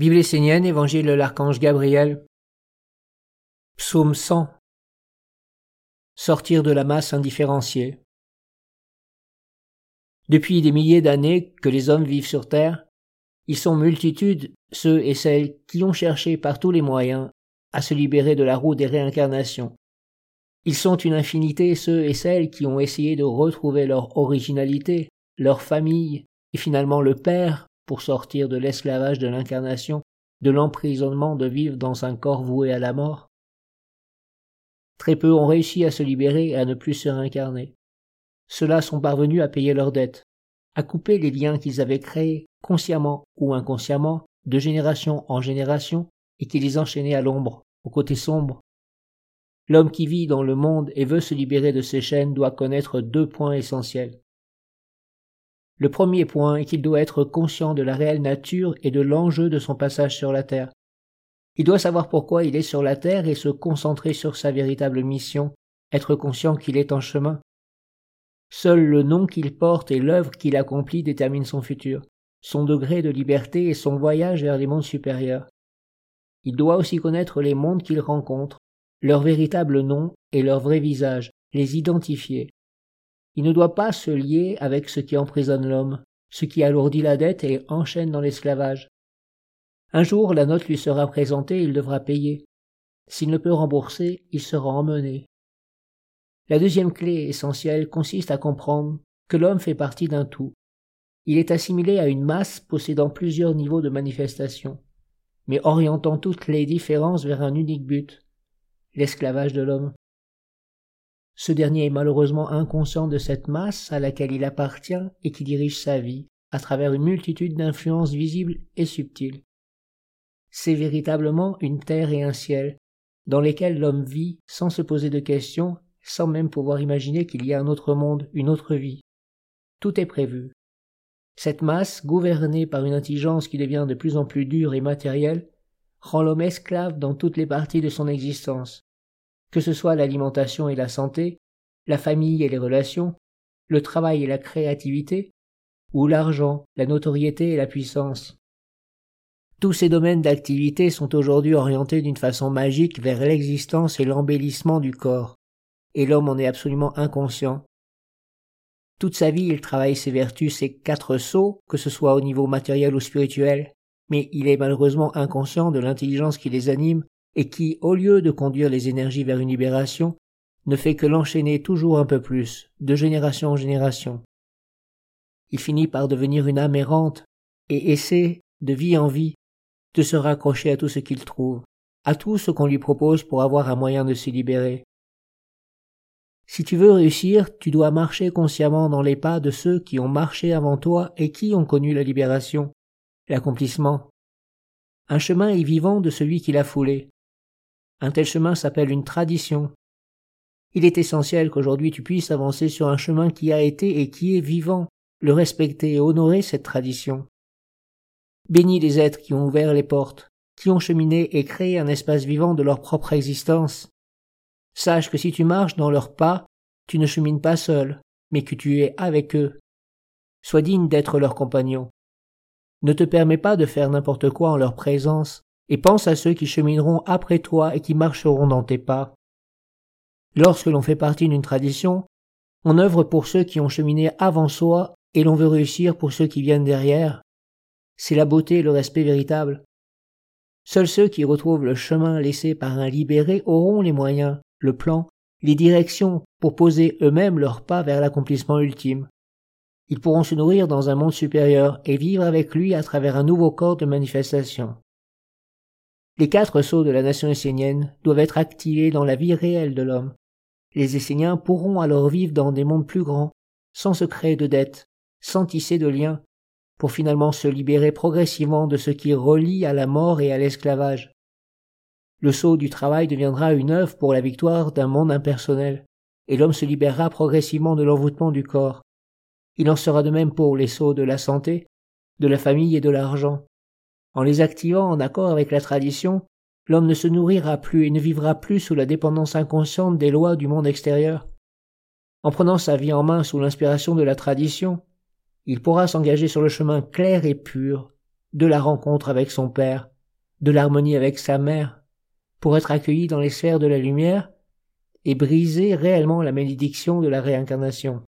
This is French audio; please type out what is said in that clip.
Bible essénienne, Évangile de l'archange Gabriel, Psaume 100. Sortir de la masse indifférenciée. Depuis des milliers d'années que les hommes vivent sur Terre, ils sont multitudes, ceux et celles qui ont cherché par tous les moyens à se libérer de la roue des réincarnations. Ils sont une infinité, ceux et celles qui ont essayé de retrouver leur originalité, leur famille, et finalement le Père pour sortir de l'esclavage de l'incarnation, de l'emprisonnement de vivre dans un corps voué à la mort? Très peu ont réussi à se libérer et à ne plus se réincarner. Ceux-là sont parvenus à payer leurs dettes, à couper les liens qu'ils avaient créés, consciemment ou inconsciemment, de génération en génération, et qui les enchaînaient à l'ombre, au côté sombre. L'homme qui vit dans le monde et veut se libérer de ses chaînes doit connaître deux points essentiels. Le premier point est qu'il doit être conscient de la réelle nature et de l'enjeu de son passage sur la Terre. Il doit savoir pourquoi il est sur la Terre et se concentrer sur sa véritable mission, être conscient qu'il est en chemin. Seul le nom qu'il porte et l'œuvre qu'il accomplit déterminent son futur, son degré de liberté et son voyage vers les mondes supérieurs. Il doit aussi connaître les mondes qu'il rencontre, leur véritable nom et leur vrai visage, les identifier, il ne doit pas se lier avec ce qui emprisonne l'homme, ce qui alourdit la dette et enchaîne dans l'esclavage. Un jour la note lui sera présentée, il devra payer. S'il ne peut rembourser, il sera emmené. La deuxième clé essentielle consiste à comprendre que l'homme fait partie d'un tout. Il est assimilé à une masse possédant plusieurs niveaux de manifestation, mais orientant toutes les différences vers un unique but, l'esclavage de l'homme. Ce dernier est malheureusement inconscient de cette masse à laquelle il appartient et qui dirige sa vie à travers une multitude d'influences visibles et subtiles. C'est véritablement une terre et un ciel, dans lesquels l'homme vit sans se poser de questions, sans même pouvoir imaginer qu'il y a un autre monde, une autre vie. Tout est prévu. Cette masse, gouvernée par une intelligence qui devient de plus en plus dure et matérielle, rend l'homme esclave dans toutes les parties de son existence, que ce soit l'alimentation et la santé, la famille et les relations, le travail et la créativité, ou l'argent, la notoriété et la puissance. Tous ces domaines d'activité sont aujourd'hui orientés d'une façon magique vers l'existence et l'embellissement du corps, et l'homme en est absolument inconscient. Toute sa vie, il travaille ses vertus, ses quatre sauts, que ce soit au niveau matériel ou spirituel, mais il est malheureusement inconscient de l'intelligence qui les anime et qui, au lieu de conduire les énergies vers une libération, ne fait que l'enchaîner toujours un peu plus, de génération en génération. Il finit par devenir une âme errante et essaie, de vie en vie, de se raccrocher à tout ce qu'il trouve, à tout ce qu'on lui propose pour avoir un moyen de se libérer. Si tu veux réussir, tu dois marcher consciemment dans les pas de ceux qui ont marché avant toi et qui ont connu la libération, l'accomplissement. Un chemin est vivant de celui qui l'a foulé, un tel chemin s'appelle une tradition. Il est essentiel qu'aujourd'hui tu puisses avancer sur un chemin qui a été et qui est vivant, le respecter et honorer cette tradition. Bénis les êtres qui ont ouvert les portes, qui ont cheminé et créé un espace vivant de leur propre existence. Sache que si tu marches dans leurs pas, tu ne chemines pas seul, mais que tu es avec eux. Sois digne d'être leur compagnon. Ne te permets pas de faire n'importe quoi en leur présence, et pense à ceux qui chemineront après toi et qui marcheront dans tes pas. Lorsque l'on fait partie d'une tradition, on œuvre pour ceux qui ont cheminé avant soi et l'on veut réussir pour ceux qui viennent derrière. C'est la beauté et le respect véritable. Seuls ceux qui retrouvent le chemin laissé par un libéré auront les moyens, le plan, les directions pour poser eux-mêmes leurs pas vers l'accomplissement ultime. Ils pourront se nourrir dans un monde supérieur et vivre avec lui à travers un nouveau corps de manifestation. Les quatre sceaux de la nation essénienne doivent être activés dans la vie réelle de l'homme. Les Esséniens pourront alors vivre dans des mondes plus grands, sans se de dettes, sans tisser de liens, pour finalement se libérer progressivement de ce qui relie à la mort et à l'esclavage. Le sceau du travail deviendra une œuvre pour la victoire d'un monde impersonnel, et l'homme se libérera progressivement de l'envoûtement du corps. Il en sera de même pour les sceaux de la santé, de la famille et de l'argent. En les activant en accord avec la tradition, l'homme ne se nourrira plus et ne vivra plus sous la dépendance inconsciente des lois du monde extérieur. En prenant sa vie en main sous l'inspiration de la tradition, il pourra s'engager sur le chemin clair et pur de la rencontre avec son Père, de l'harmonie avec sa mère, pour être accueilli dans les sphères de la lumière et briser réellement la malédiction de la réincarnation.